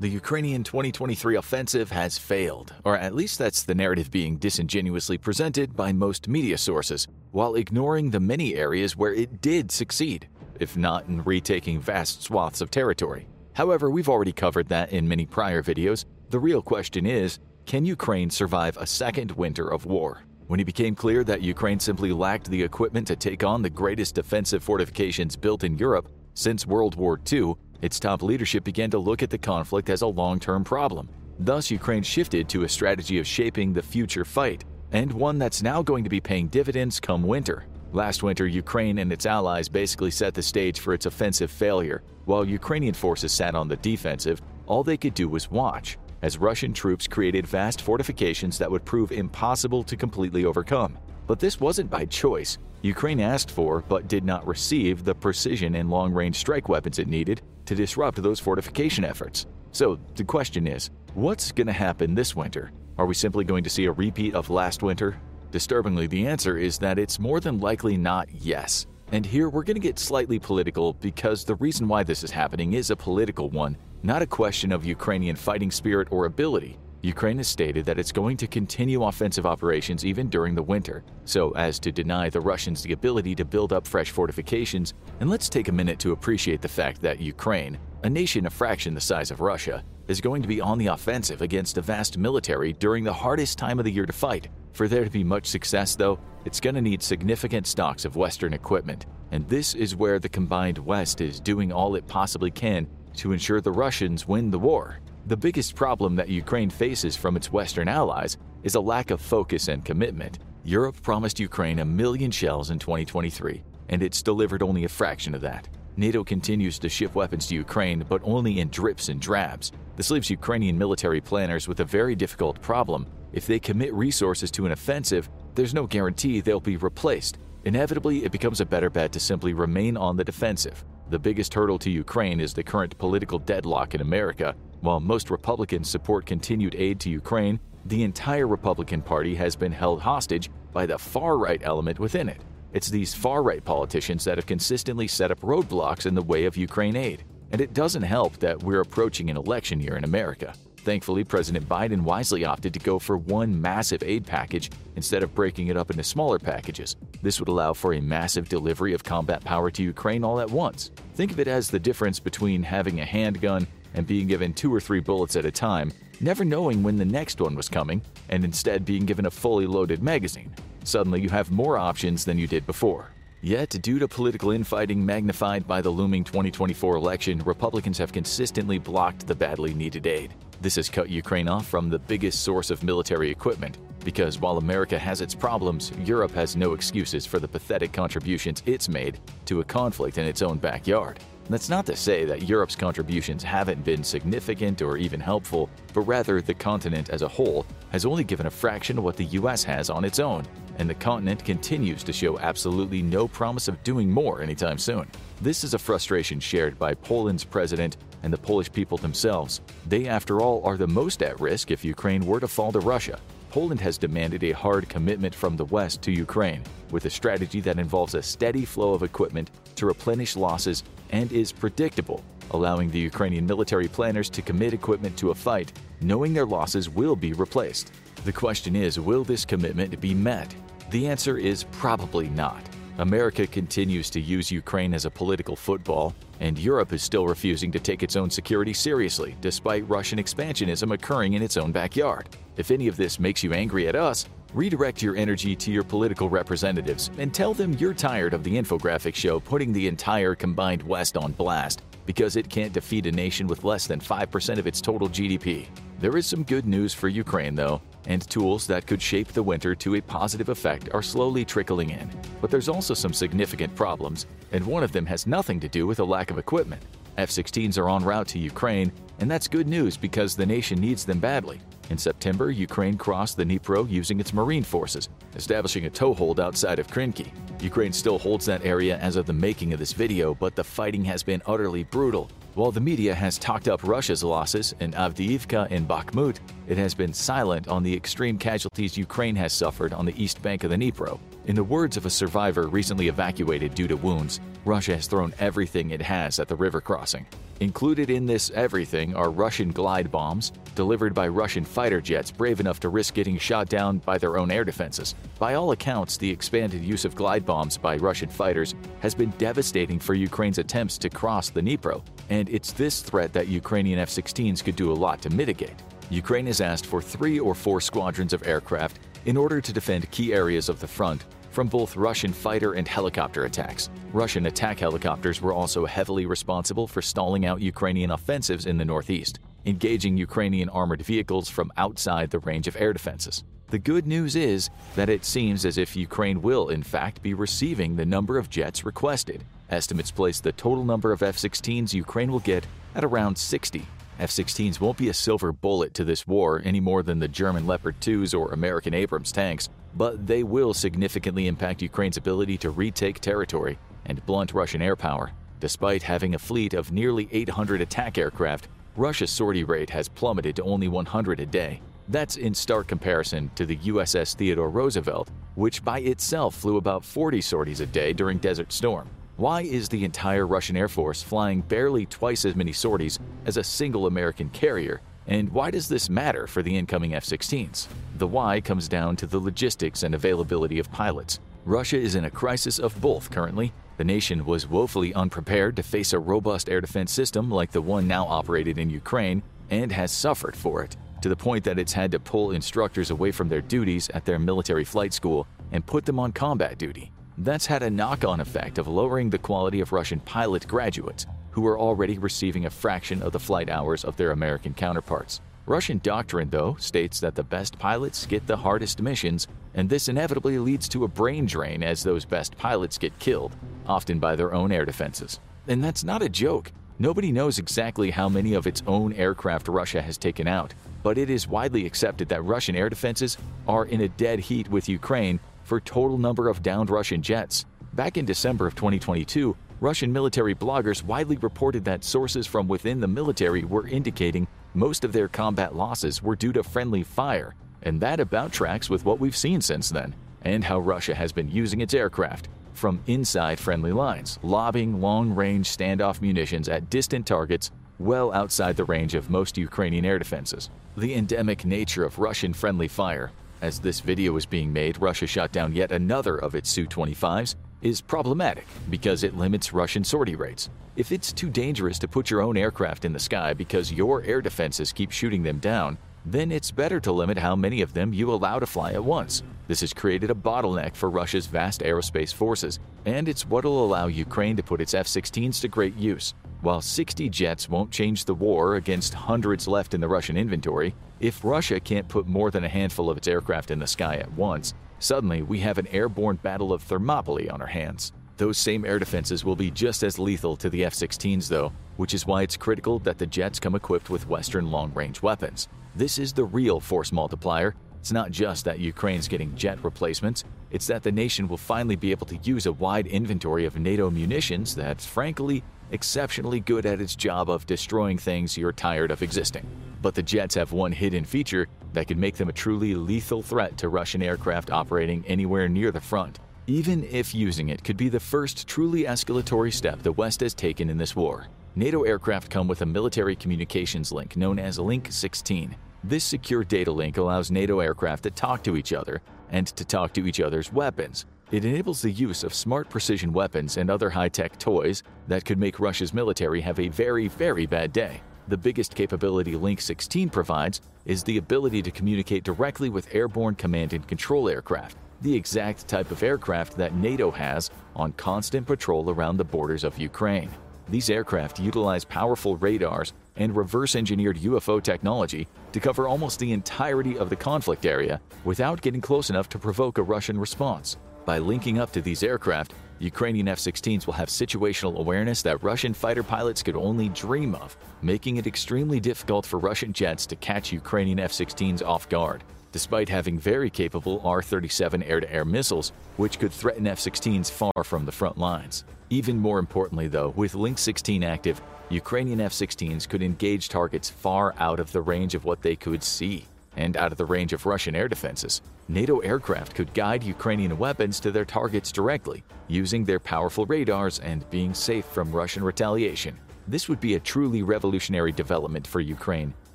The Ukrainian 2023 offensive has failed, or at least that's the narrative being disingenuously presented by most media sources, while ignoring the many areas where it did succeed, if not in retaking vast swaths of territory. However, we've already covered that in many prior videos. The real question is can Ukraine survive a second winter of war? When it became clear that Ukraine simply lacked the equipment to take on the greatest defensive fortifications built in Europe since World War II, its top leadership began to look at the conflict as a long term problem. Thus, Ukraine shifted to a strategy of shaping the future fight, and one that's now going to be paying dividends come winter. Last winter, Ukraine and its allies basically set the stage for its offensive failure. While Ukrainian forces sat on the defensive, all they could do was watch, as Russian troops created vast fortifications that would prove impossible to completely overcome. But this wasn't by choice. Ukraine asked for, but did not receive, the precision and long range strike weapons it needed to disrupt those fortification efforts. So the question is what's going to happen this winter? Are we simply going to see a repeat of last winter? Disturbingly, the answer is that it's more than likely not yes. And here we're going to get slightly political because the reason why this is happening is a political one, not a question of Ukrainian fighting spirit or ability. Ukraine has stated that it's going to continue offensive operations even during the winter, so as to deny the Russians the ability to build up fresh fortifications. And let's take a minute to appreciate the fact that Ukraine, a nation a fraction the size of Russia, is going to be on the offensive against a vast military during the hardest time of the year to fight. For there to be much success, though, it's going to need significant stocks of Western equipment, and this is where the combined West is doing all it possibly can to ensure the Russians win the war. The biggest problem that Ukraine faces from its Western allies is a lack of focus and commitment. Europe promised Ukraine a million shells in 2023, and it's delivered only a fraction of that. NATO continues to ship weapons to Ukraine, but only in drips and drabs. This leaves Ukrainian military planners with a very difficult problem. If they commit resources to an offensive, there's no guarantee they'll be replaced. Inevitably, it becomes a better bet to simply remain on the defensive. The biggest hurdle to Ukraine is the current political deadlock in America, while most Republicans support continued aid to Ukraine, the entire Republican Party has been held hostage by the far right element within it. It's these far right politicians that have consistently set up roadblocks in the way of Ukraine aid. And it doesn't help that we're approaching an election year in America. Thankfully, President Biden wisely opted to go for one massive aid package instead of breaking it up into smaller packages. This would allow for a massive delivery of combat power to Ukraine all at once. Think of it as the difference between having a handgun and being given two or three bullets at a time, never knowing when the next one was coming, and instead being given a fully loaded magazine. Suddenly, you have more options than you did before. Yet, due to political infighting magnified by the looming 2024 election, Republicans have consistently blocked the badly needed aid. This has cut Ukraine off from the biggest source of military equipment, because while America has its problems, Europe has no excuses for the pathetic contributions it's made to a conflict in its own backyard. That's not to say that Europe's contributions haven't been significant or even helpful, but rather the continent as a whole has only given a fraction of what the US has on its own, and the continent continues to show absolutely no promise of doing more anytime soon. This is a frustration shared by Poland's president and the Polish people themselves. They, after all, are the most at risk if Ukraine were to fall to Russia. Poland has demanded a hard commitment from the West to Ukraine, with a strategy that involves a steady flow of equipment to replenish losses and is predictable, allowing the Ukrainian military planners to commit equipment to a fight, knowing their losses will be replaced. The question is will this commitment be met? The answer is probably not. America continues to use Ukraine as a political football, and Europe is still refusing to take its own security seriously, despite Russian expansionism occurring in its own backyard. If any of this makes you angry at us, redirect your energy to your political representatives and tell them you're tired of the infographic show putting the entire combined West on blast because it can't defeat a nation with less than 5% of its total GDP. There is some good news for Ukraine, though, and tools that could shape the winter to a positive effect are slowly trickling in. But there's also some significant problems, and one of them has nothing to do with a lack of equipment. F 16s are en route to Ukraine, and that's good news because the nation needs them badly. In September, Ukraine crossed the Dnipro using its marine forces, establishing a toehold outside of Krinky. Ukraine still holds that area as of the making of this video, but the fighting has been utterly brutal. While the media has talked up Russia's losses in Avdiivka and Bakhmut, it has been silent on the extreme casualties Ukraine has suffered on the east bank of the Dnipro. In the words of a survivor recently evacuated due to wounds, Russia has thrown everything it has at the river crossing. Included in this everything are Russian glide bombs, delivered by Russian fighter jets brave enough to risk getting shot down by their own air defenses. By all accounts, the expanded use of glide bombs by Russian fighters has been devastating for Ukraine's attempts to cross the Dnipro, and it's this threat that Ukrainian F 16s could do a lot to mitigate. Ukraine has asked for three or four squadrons of aircraft in order to defend key areas of the front from both Russian fighter and helicopter attacks. Russian attack helicopters were also heavily responsible for stalling out Ukrainian offensives in the northeast, engaging Ukrainian armored vehicles from outside the range of air defenses. The good news is that it seems as if Ukraine will, in fact, be receiving the number of jets requested. Estimates place the total number of F 16s Ukraine will get at around 60. F 16s won't be a silver bullet to this war any more than the German Leopard 2s or American Abrams tanks, but they will significantly impact Ukraine's ability to retake territory and blunt Russian air power. Despite having a fleet of nearly 800 attack aircraft, Russia's sortie rate has plummeted to only 100 a day. That's in stark comparison to the USS Theodore Roosevelt, which by itself flew about 40 sorties a day during Desert Storm. Why is the entire Russian Air Force flying barely twice as many sorties as a single American carrier and why does this matter for the incoming F 16s? The why comes down to the logistics and availability of pilots. Russia is in a crisis of both currently. The nation was woefully unprepared to face a robust air defense system like the one now operated in Ukraine and has suffered for it, to the point that it's had to pull instructors away from their duties at their military flight school and put them on combat duty. That's had a knock on effect of lowering the quality of Russian pilot graduates, who are already receiving a fraction of the flight hours of their American counterparts. Russian doctrine, though, states that the best pilots get the hardest missions, and this inevitably leads to a brain drain as those best pilots get killed, often by their own air defenses. And that's not a joke. Nobody knows exactly how many of its own aircraft Russia has taken out, but it is widely accepted that Russian air defenses are in a dead heat with Ukraine for total number of downed Russian jets. Back in December of 2022, Russian military bloggers widely reported that sources from within the military were indicating most of their combat losses were due to friendly fire, and that about tracks with what we've seen since then, and how Russia has been using its aircraft from inside friendly lines, lobbing long range standoff munitions at distant targets well outside the range of most Ukrainian air defenses. The endemic nature of Russian friendly fire. As this video was being made, Russia shot down yet another of its Su 25s is problematic because it limits Russian sortie rates. If it's too dangerous to put your own aircraft in the sky because your air defenses keep shooting them down, then it's better to limit how many of them you allow to fly at once. This has created a bottleneck for Russia's vast aerospace forces, and it's what'll allow Ukraine to put its F 16s to great use. While 60 jets won't change the war against hundreds left in the Russian inventory, if Russia can't put more than a handful of its aircraft in the sky at once, Suddenly, we have an airborne battle of Thermopylae on our hands. Those same air defenses will be just as lethal to the F 16s, though, which is why it's critical that the jets come equipped with Western long range weapons. This is the real force multiplier. It's not just that Ukraine's getting jet replacements, it's that the nation will finally be able to use a wide inventory of NATO munitions that's, frankly, exceptionally good at its job of destroying things you're tired of existing. But the jets have one hidden feature that could make them a truly lethal threat to Russian aircraft operating anywhere near the front, even if using it could be the first truly escalatory step the West has taken in this war. NATO aircraft come with a military communications link known as Link 16. This secure data link allows NATO aircraft to talk to each other and to talk to each other's weapons. It enables the use of smart precision weapons and other high tech toys that could make Russia's military have a very, very bad day. The biggest capability Link 16 provides is the ability to communicate directly with airborne command and control aircraft, the exact type of aircraft that NATO has on constant patrol around the borders of Ukraine. These aircraft utilize powerful radars and reverse engineered UFO technology to cover almost the entirety of the conflict area without getting close enough to provoke a Russian response. By linking up to these aircraft, Ukrainian F 16s will have situational awareness that Russian fighter pilots could only dream of, making it extremely difficult for Russian jets to catch Ukrainian F 16s off guard. Despite having very capable R 37 air to air missiles, which could threaten F 16s far from the front lines. Even more importantly, though, with Link 16 active, Ukrainian F 16s could engage targets far out of the range of what they could see. and out of the range of Russian air defenses. NATO aircraft could guide Ukrainian weapons to their targets directly, using their powerful radars and being safe from Russian retaliation. This would be a truly revolutionary development for Ukraine,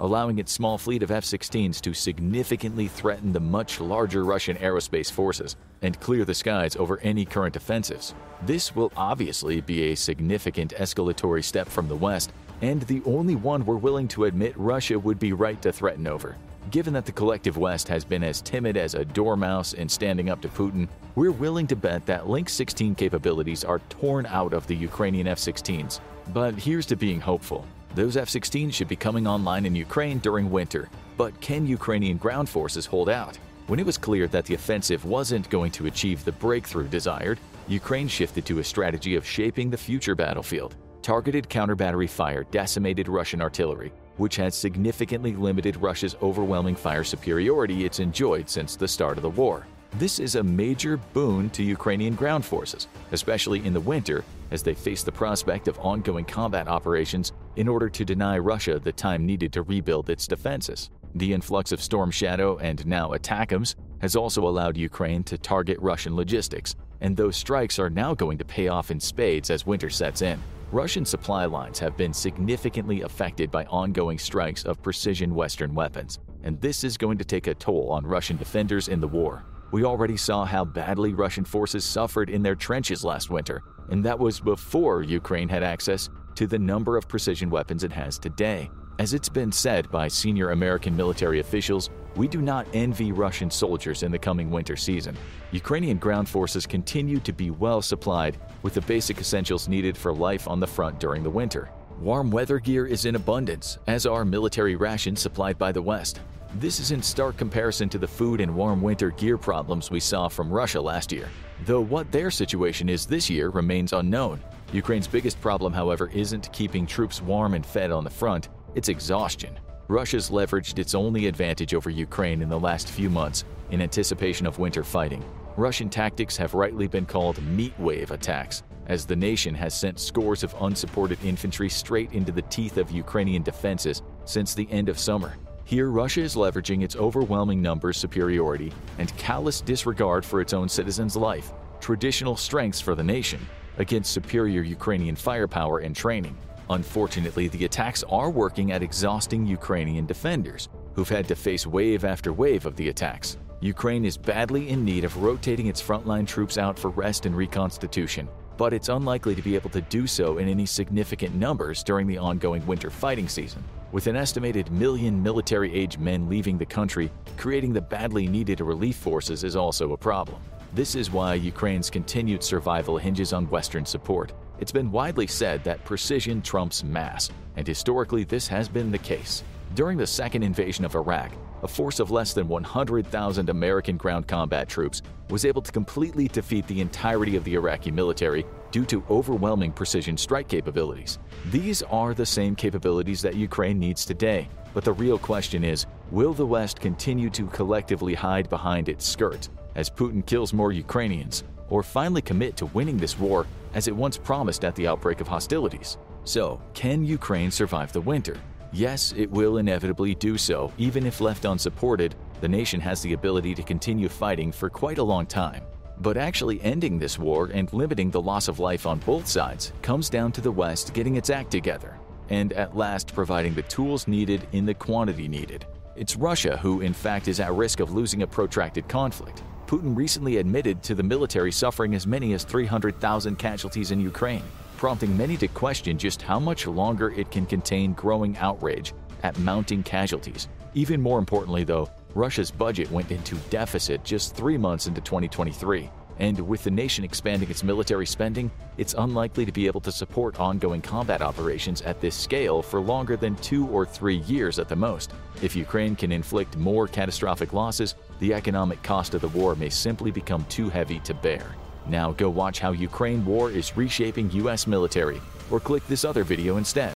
allowing its small fleet of F 16s to significantly threaten the much larger Russian aerospace forces and clear the skies over any current offensives. This will obviously be a significant escalatory step from the West, and the only one we're willing to admit Russia would be right to threaten over. Given that the collective West has been as timid as a dormouse in standing up to Putin, we're willing to bet that Link 16 capabilities are torn out of the Ukrainian F 16s. But here's to being hopeful. Those F 16s should be coming online in Ukraine during winter. But can Ukrainian ground forces hold out? When it was clear that the offensive wasn't going to achieve the breakthrough desired, Ukraine shifted to a strategy of shaping the future battlefield. Targeted counter battery fire decimated Russian artillery, which had significantly limited Russia's overwhelming fire superiority it's enjoyed since the start of the war. This is a major boon to Ukrainian ground forces, especially in the winter as they face the prospect of ongoing combat operations in order to deny Russia the time needed to rebuild its defenses. The influx of Storm Shadow and now ATACMS has also allowed Ukraine to target Russian logistics, and those strikes are now going to pay off in spades as winter sets in. Russian supply lines have been significantly affected by ongoing strikes of precision Western weapons, and this is going to take a toll on Russian defenders in the war. We already saw how badly Russian forces suffered in their trenches last winter, and that was before Ukraine had access to the number of precision weapons it has today. As it's been said by senior American military officials, we do not envy Russian soldiers in the coming winter season. Ukrainian ground forces continue to be well supplied with the basic essentials needed for life on the front during the winter. Warm weather gear is in abundance, as are military rations supplied by the West. This is in stark comparison to the food and warm winter gear problems we saw from Russia last year. Though what their situation is this year remains unknown. Ukraine's biggest problem, however, isn't keeping troops warm and fed on the front, it's exhaustion. Russia's leveraged its only advantage over Ukraine in the last few months in anticipation of winter fighting. Russian tactics have rightly been called meat wave attacks, as the nation has sent scores of unsupported infantry straight into the teeth of Ukrainian defenses since the end of summer. Here, Russia is leveraging its overwhelming numbers superiority and callous disregard for its own citizens' life, traditional strengths for the nation, against superior Ukrainian firepower and training. Unfortunately, the attacks are working at exhausting Ukrainian defenders, who've had to face wave after wave of the attacks. Ukraine is badly in need of rotating its frontline troops out for rest and reconstitution, but it's unlikely to be able to do so in any significant numbers during the ongoing winter fighting season. With an estimated million military age men leaving the country, creating the badly needed relief forces is also a problem. This is why Ukraine's continued survival hinges on Western support. It's been widely said that precision trumps mass, and historically this has been the case. During the second invasion of Iraq, a force of less than 100,000 American ground combat troops was able to completely defeat the entirety of the Iraqi military due to overwhelming precision strike capabilities. These are the same capabilities that Ukraine needs today, but the real question is will the West continue to collectively hide behind its skirt as Putin kills more Ukrainians, or finally commit to winning this war as it once promised at the outbreak of hostilities. So, can Ukraine survive the winter? Yes, it will inevitably do so, even if left unsupported. The nation has the ability to continue fighting for quite a long time. But actually ending this war and limiting the loss of life on both sides comes down to the West getting its act together, and at last providing the tools needed in the quantity needed. It's Russia who, in fact, is at risk of losing a protracted conflict. Putin recently admitted to the military suffering as many as 300,000 casualties in Ukraine, prompting many to question just how much longer it can contain growing outrage at mounting casualties. Even more importantly, though, Russia's budget went into deficit just three months into 2023, and with the nation expanding its military spending, it's unlikely to be able to support ongoing combat operations at this scale for longer than two or three years at the most. If Ukraine can inflict more catastrophic losses, the economic cost of the war may simply become too heavy to bear. Now go watch how Ukraine war is reshaping US military, or click this other video instead.